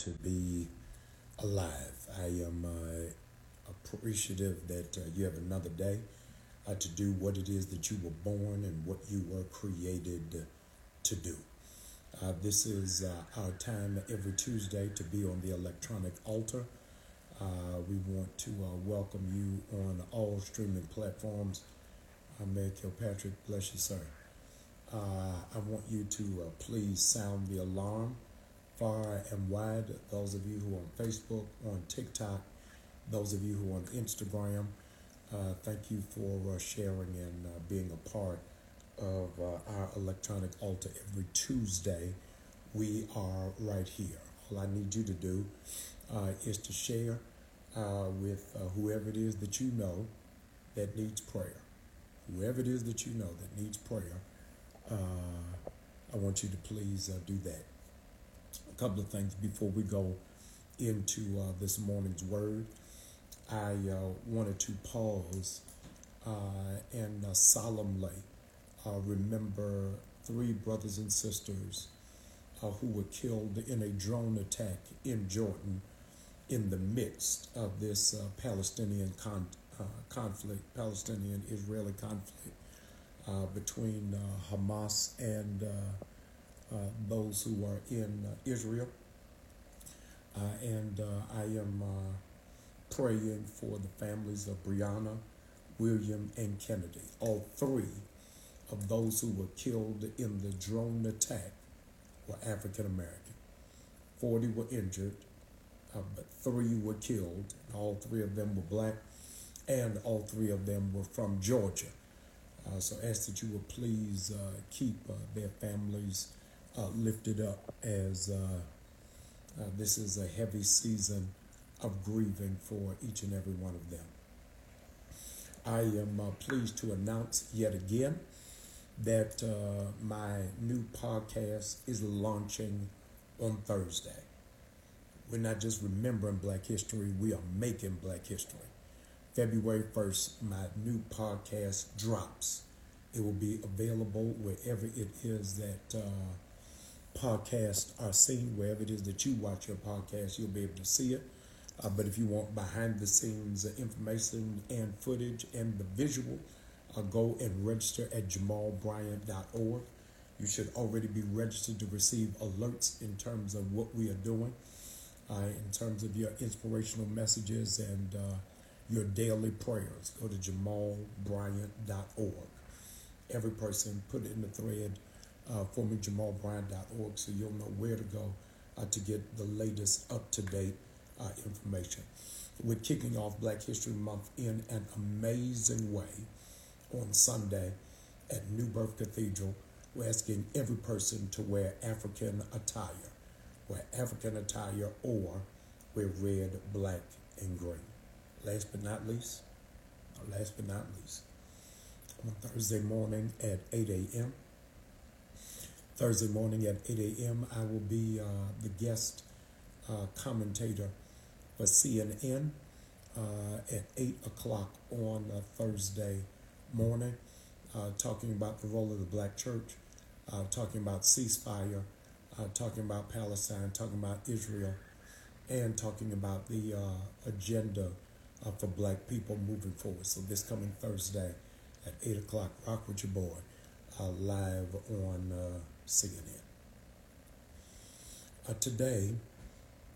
to be alive. I am uh, appreciative that uh, you have another day uh, to do what it is that you were born and what you were created to do. Uh, this is uh, our time every Tuesday to be on the electronic altar. Uh, we want to welcome you on all streaming platforms. Mayor Kilpatrick, bless you, sir. I want you to please sound the alarm far and wide. Those of you who are on Facebook, on TikTok, those of you who are on Instagram, uh, thank you for uh, sharing and uh, being a part of uh, our electronic altar every Tuesday. We are right here. All I need you to do uh, is to share uh, with whoever it is that you know that needs prayer. Whoever it is that you know that needs prayer, I want you to please do that couple of things before we go into uh, this morning's word. I uh, wanted to pause uh, and uh, solemnly uh, remember three brothers and sisters who were killed in a drone attack in Jordan in the midst of this Palestinian con- conflict, Palestinian Israeli conflict between Hamas and those who are in uh, Israel. Uh, and I am praying for the families of Brianna, William, and Kennedy. All three of those who were killed in the drone attack were African American. 40 were injured, uh, but three were killed. All three of them were black, and all three of them were from Georgia. Uh, so ask that you will please uh, keep their families uh, lifted up as uh, uh, this is a heavy season of grieving for each and every one of them. I am uh, pleased to announce yet again that uh, my new podcast is launching on Thursday. We're not just remembering Black history, we are making Black history. February 1st, my new podcast drops. It will be available wherever it is that uh, podcasts are seen, wherever it is that you watch your podcast, you'll be able to see it. Uh, but if you want behind the scenes information and footage and the visual, uh, go and register at jamalbryant.org. You should already be registered to receive alerts in terms of what we are doing, uh, in terms of your inspirational messages and uh, your daily prayers. Go to jamalbryant.org. Every person, put it in the thread uh, for me, jamalbryant.org, so you'll know where to go uh, to get the latest up to date uh, information. We're kicking off Black History Month in an amazing way on Sunday at New Birth Cathedral. We're asking every person to wear African attire, wear African attire or wear red, black, and green. Last but not least, last but not least, on Thursday morning at 8 a.m., Thursday morning at 8 a.m., I will be uh, the guest uh, commentator for CNN uh, at 8 o'clock on Thursday morning, uh, talking about the role of the black church, uh, talking about ceasefire, uh, talking about Palestine, talking about Israel, and talking about the agenda for black people moving forward. So this coming Thursday at 8 o'clock, rock with your boy, live on CNN. Uh, today,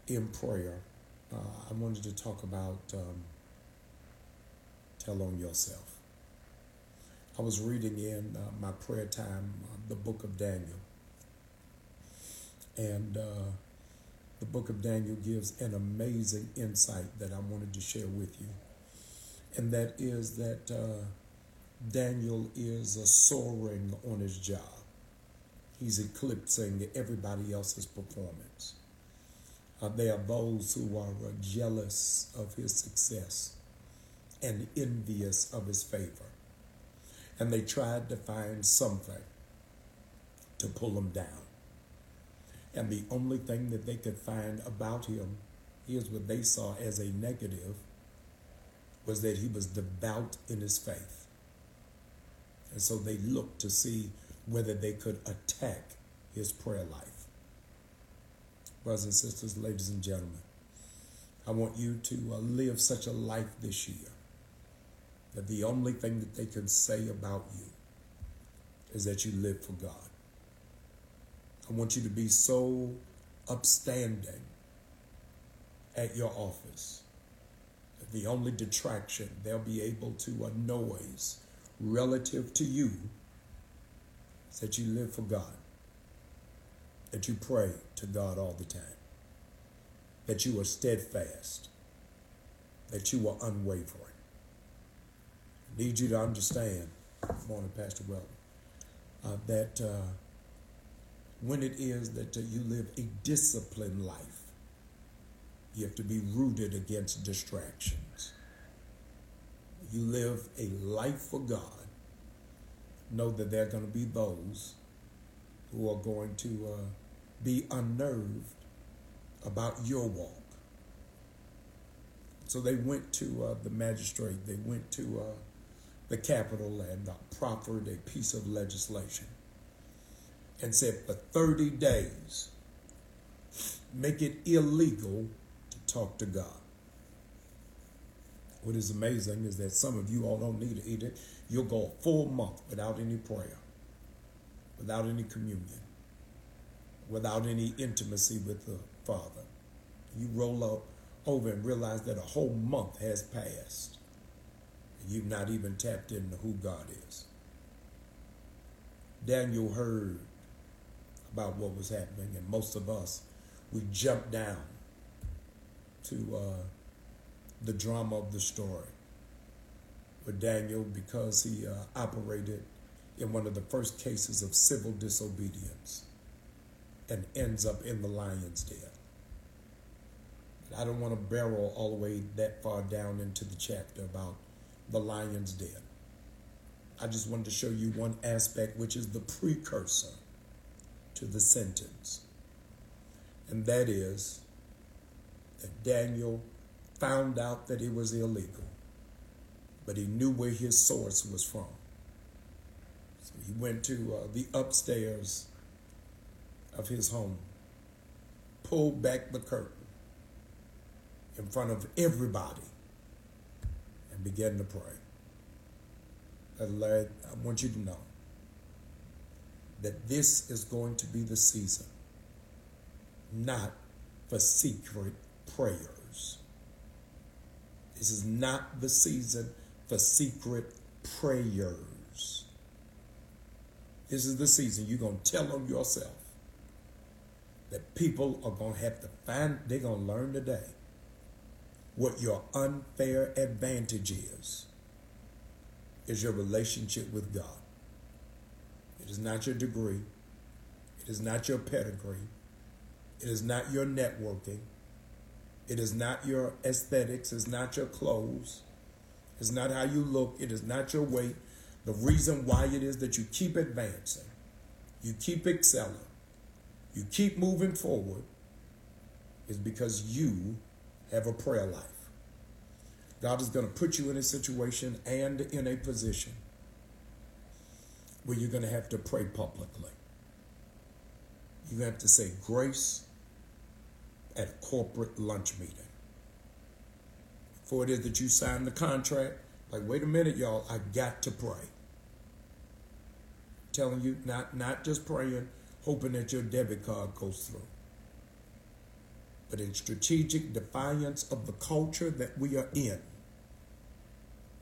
in prayer, uh, I wanted to talk about um, tell on yourself. I was reading in uh, my prayer time uh, the book of Daniel. And uh, the book of Daniel gives an amazing insight that I wanted to share with you. And that is that uh, Daniel is soaring on his job he's eclipsing everybody else's performance. Uh, there are those who are uh, jealous of his success and envious of his favor. And they tried to find something to pull him down. And the only thing that they could find about him, here's what they saw as a negative, was that he was devout in his faith. And so they looked to see whether they could attack his prayer life. brothers and sisters, ladies and gentlemen, I want you to uh, live such a life this year that the only thing that they can say about you is that you live for God. I want you to be so upstanding at your office that the only detraction they'll be able to noise relative to you that you live for God, that you pray to God all the time, that you are steadfast, that you are unwavering. I need you to understand, morning, Pastor Weldon, uh, that uh, when it is that uh, you live a disciplined life, you have to be rooted against distractions. You live a life for God. Know that there are going to be those who are going to uh, be unnerved about your walk. So they went to uh, the magistrate, they went to uh, the Capitol and proffered a piece of legislation and said for 30 days, make it illegal to talk to God. What is amazing is that some of you all don't need to eat it. You'll go a full month without any prayer, without any communion, without any intimacy with the Father. You roll up over and realize that a whole month has passed. And you've not even tapped into who God is. Daniel heard about what was happening, and most of us, we jumped down to uh, the drama of the story with Daniel because he uh, operated in one of the first cases of civil disobedience and ends up in the lion's den. I don't want to barrel all the way that far down into the chapter about the lion's den. I just wanted to show you one aspect, which is the precursor to the sentence. And that is that Daniel found out that it was illegal, but he knew where his source was from. So he went to uh, the upstairs of his home, pulled back the curtain in front of everybody, and began to pray. I want you to know that this is going to be the season, not for secret prayers. This is not the season for secret prayers. This is the season you're going to tell them yourself that people are going to have to find, they're going to learn today what your unfair advantage is, is your relationship with God. It is not your degree. It is not your pedigree. It is not your networking. It is not your aesthetics. It's not your clothes. It's not how you look. It is not your weight. The reason why it is that you keep advancing, you keep excelling, you keep moving forward is because you have a prayer life. God is going to put you in a situation and in a position where you're going to have to pray publicly. To have to say grace at a corporate lunch meeting. For it is that you sign the contract, like, wait a minute, y'all, I got to pray. telling you, not, not just praying, hoping that your debit card goes through, but in strategic defiance of the culture that we are in.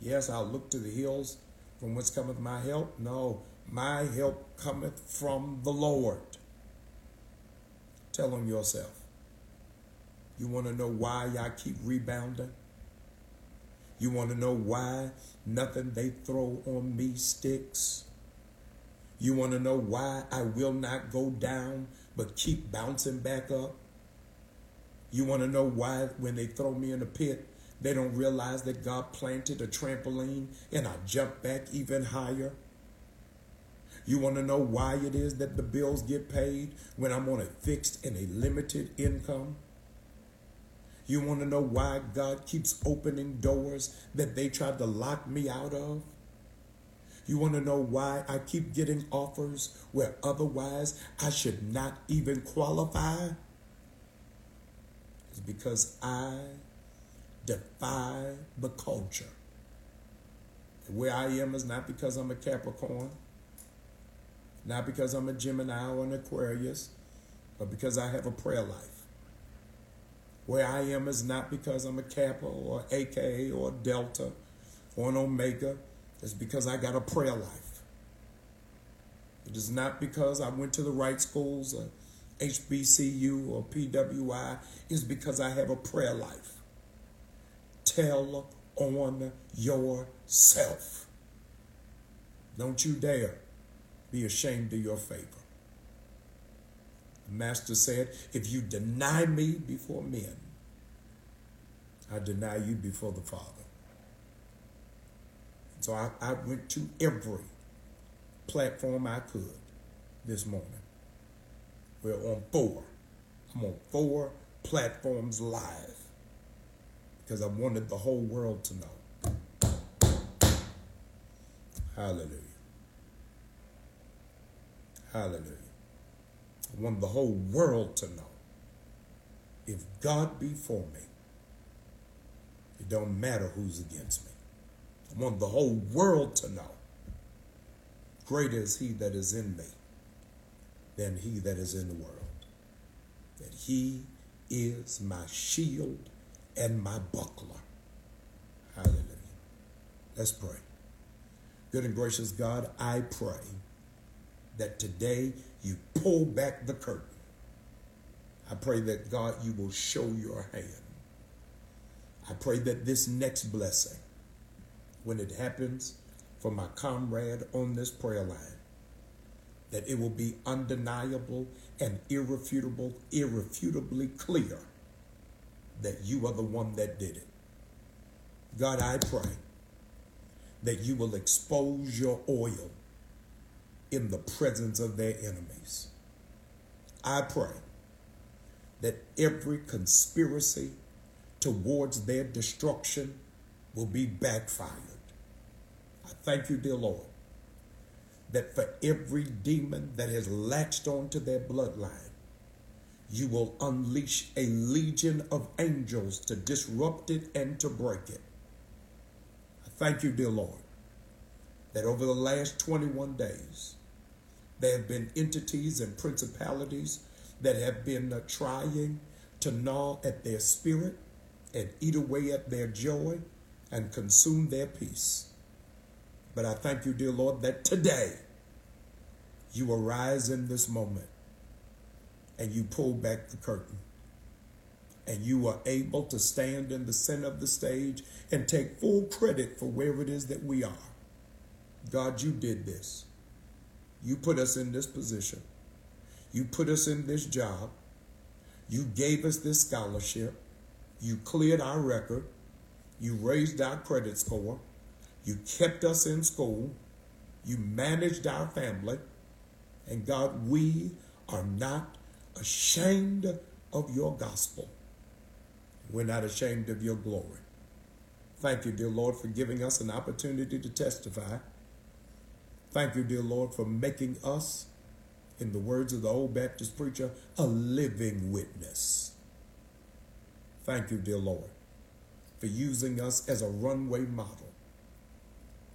Yes, I'll look to the hills from whence cometh my help. No, my help cometh from the Lord. Tell them yourself. You want to know why I keep rebounding? You want to know why nothing they throw on me sticks? You want to know why I will not go down but keep bouncing back up? You want to know why when they throw me in a pit, they don't realize that God planted a trampoline and I jump back even higher? You want to know why it is that the bills get paid when I'm on a fixed and a limited income? You want to know why God keeps opening doors that they tried to lock me out of? You want to know why I keep getting offers where otherwise I should not even qualify? It's because I defy the culture. Where I am is not because I'm a Capricorn, not because I'm a Gemini or an Aquarius, but because I have a prayer life. Where I am is not because I'm a Kappa or AK or Delta or an Omega. It's because I got a prayer life. It is not because I went to the right schools uh, or HBCU or PWI. It's because I have a prayer life. Tell on yourself. Don't you dare be ashamed of your favor. The Master said, If you deny me before men, I deny you before the Father. So I, I went to every platform I could this morning. We're on four. I'm on four platforms live because I wanted the whole world to know. Hallelujah. Hallelujah. I wanted the whole world to know. If God be for me, it don't matter who's against me. I want the whole world to know. Greater is he that is in me than he that is in the world. That he is my shield and my buckler. Hallelujah. Let's pray. Good and gracious God, I pray that today you pull back the curtain. I pray that God, you will show your hand. I pray that this next blessing, when it happens for my comrade on this prayer line, that it will be undeniable and irrefutable, irrefutably clear that you are the one that did it. God, I pray that you will expose your oil in the presence of their enemies. I pray that every conspiracy towards their destruction will be backfired. I thank you, dear Lord, that for every demon that has latched onto their bloodline, you will unleash a legion of angels to disrupt it and to break it. I thank you, dear Lord, that over the last 21 days, there have been entities and principalities that have been uh, trying to gnaw at their spirit and eat away at their joy and consume their peace. But I thank you, dear Lord, that today you arise in this moment and you pull back the curtain and you are able to stand in the center of the stage and take full credit for where it is that we are. God, you did this. You put us in this position. You put us in this job. You gave us this scholarship. You cleared our record. You raised our credit score. You kept us in school. You managed our family. And God, we are not ashamed of your gospel. We're not ashamed of your glory. Thank you, dear Lord, for giving us an opportunity to testify Thank you, dear Lord, for making us, in the words of the old Baptist preacher, a living witness. Thank you, dear Lord, for using us as a runway model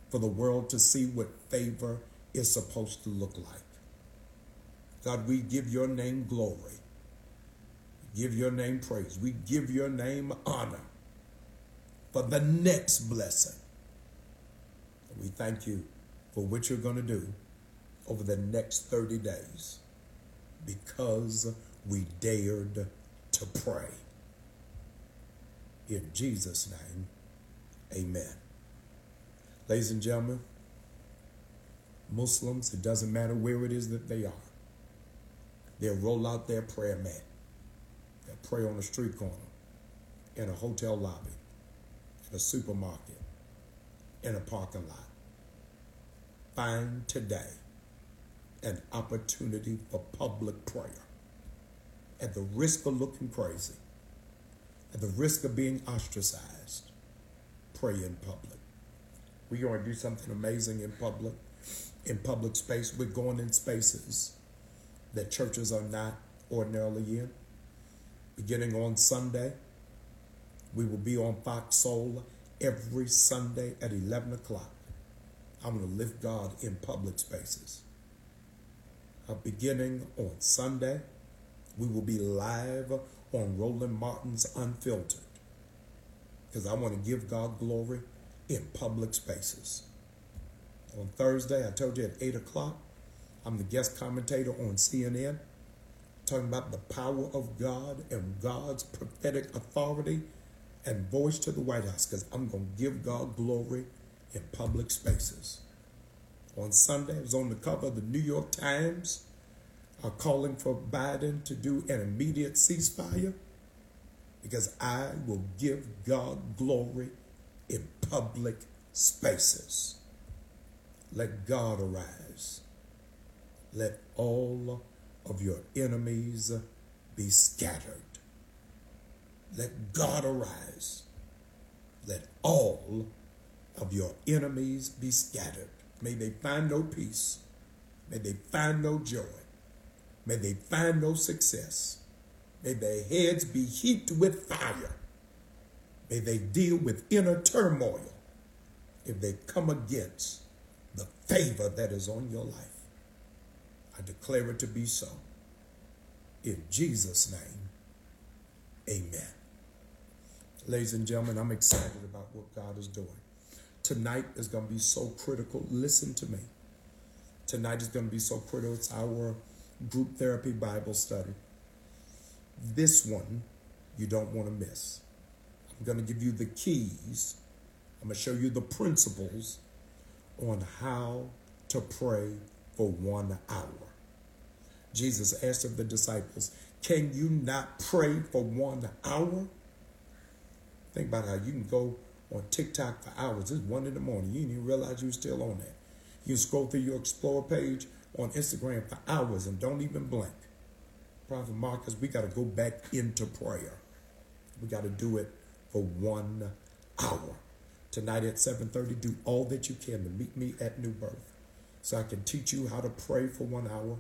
for the world to see what favor is supposed to look like. God, we give your name glory. Give your name praise. We give your name honor for the next blessing. We thank you for what you're going to do over the next 30 days because we dared to pray. In Jesus' name, amen. Ladies and gentlemen, Muslims, it doesn't matter where it is that they are, they'll roll out their prayer mat. They'll pray on a street corner, in a hotel lobby, in a supermarket, in a parking lot find today an opportunity for public prayer at the risk of looking crazy, at the risk of being ostracized, pray in public. We're going to do something amazing in public, in public space. We're going in spaces that churches are not ordinarily in. beginning on Sunday. We will be on Fox Soul every Sunday at 11 o'clock. I'm going to lift God in public spaces. Uh, beginning on Sunday, we will be live on Roland Martin's Unfiltered because I want to give God glory in public spaces. On Thursday, I told you at 8 o'clock, I'm the guest commentator on CNN talking about the power of God and God's prophetic authority and voice to the White House because I'm going to give God glory in public spaces. On Sunday, I was on the cover of the New York Times uh, calling for Biden to do an immediate ceasefire because I will give God glory in public spaces. Let God arise. Let all of your enemies be scattered. Let God arise. Let all of your enemies be scattered. May they find no peace. May they find no joy. May they find no success. May their heads be heaped with fire. May they deal with inner turmoil if they come against the favor that is on your life. I declare it to be so. In Jesus' name, amen. Ladies and gentlemen, I'm excited about what God is doing. Tonight is going to be so critical. Listen to me. Tonight is going to be so critical. It's our group therapy Bible study. This one you don't want to miss. I'm going to give you the keys. I'm going to show you the principles on how to pray for one hour. Jesus asked of the disciples, Can you not pray for one hour? Think about how you can go on TikTok for hours. It's one in the morning. You didn't even realize you were still on there. You scroll through your Explore page on Instagram for hours and don't even blink. Prophet Marcus, we got to go back into prayer. We got to do it for one hour. Tonight at 7.30, do all that you can to meet me at New Birth so I can teach you how to pray for one hour.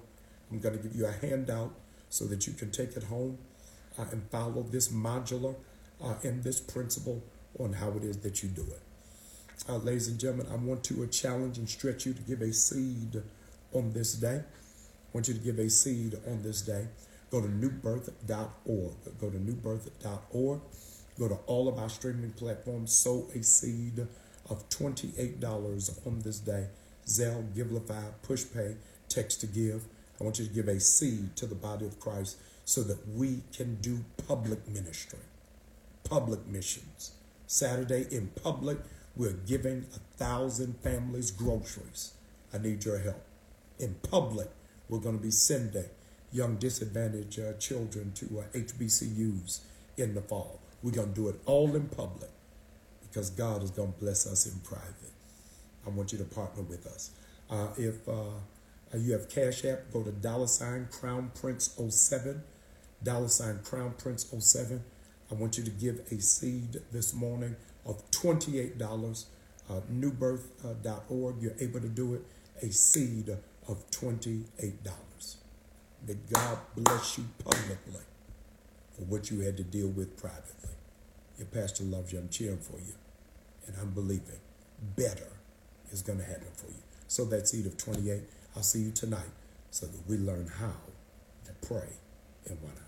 I'm going to give you a handout so that you can take it home uh, and follow this modular uh, and this principle on how it is that you do it. Uh, ladies and gentlemen, I want to uh, challenge and stretch you to give a seed on this day. I want you to give a seed on this day. Go to newbirth.org. Go to newbirth.org. Go to all of our streaming platforms. Sow a seed of $28 on this day. Zelle, Givelify, PushPay, Text to Give. I want you to give a seed to the body of Christ so that we can do public ministry public missions. Saturday in public, we're giving a thousand families groceries. I need your help. In public, we're going to be sending young disadvantaged uh, children to uh, HBCUs in the fall. We're going to do it all in public because God is going to bless us in private. I want you to partner with us. Uh, if uh, you have Cash App, go to dollar sign Crown Prince 07, dollar sign Crown Prince 07 I want you to give a seed this morning of $28. Uh, newbirth.org, you're able to do it. A seed of $28. May God bless you publicly for what you had to deal with privately. Your pastor loves you. I'm cheering for you. And I'm believing better is going to happen for you. So that seed of 28, I'll see you tonight so that we learn how to pray in one hour.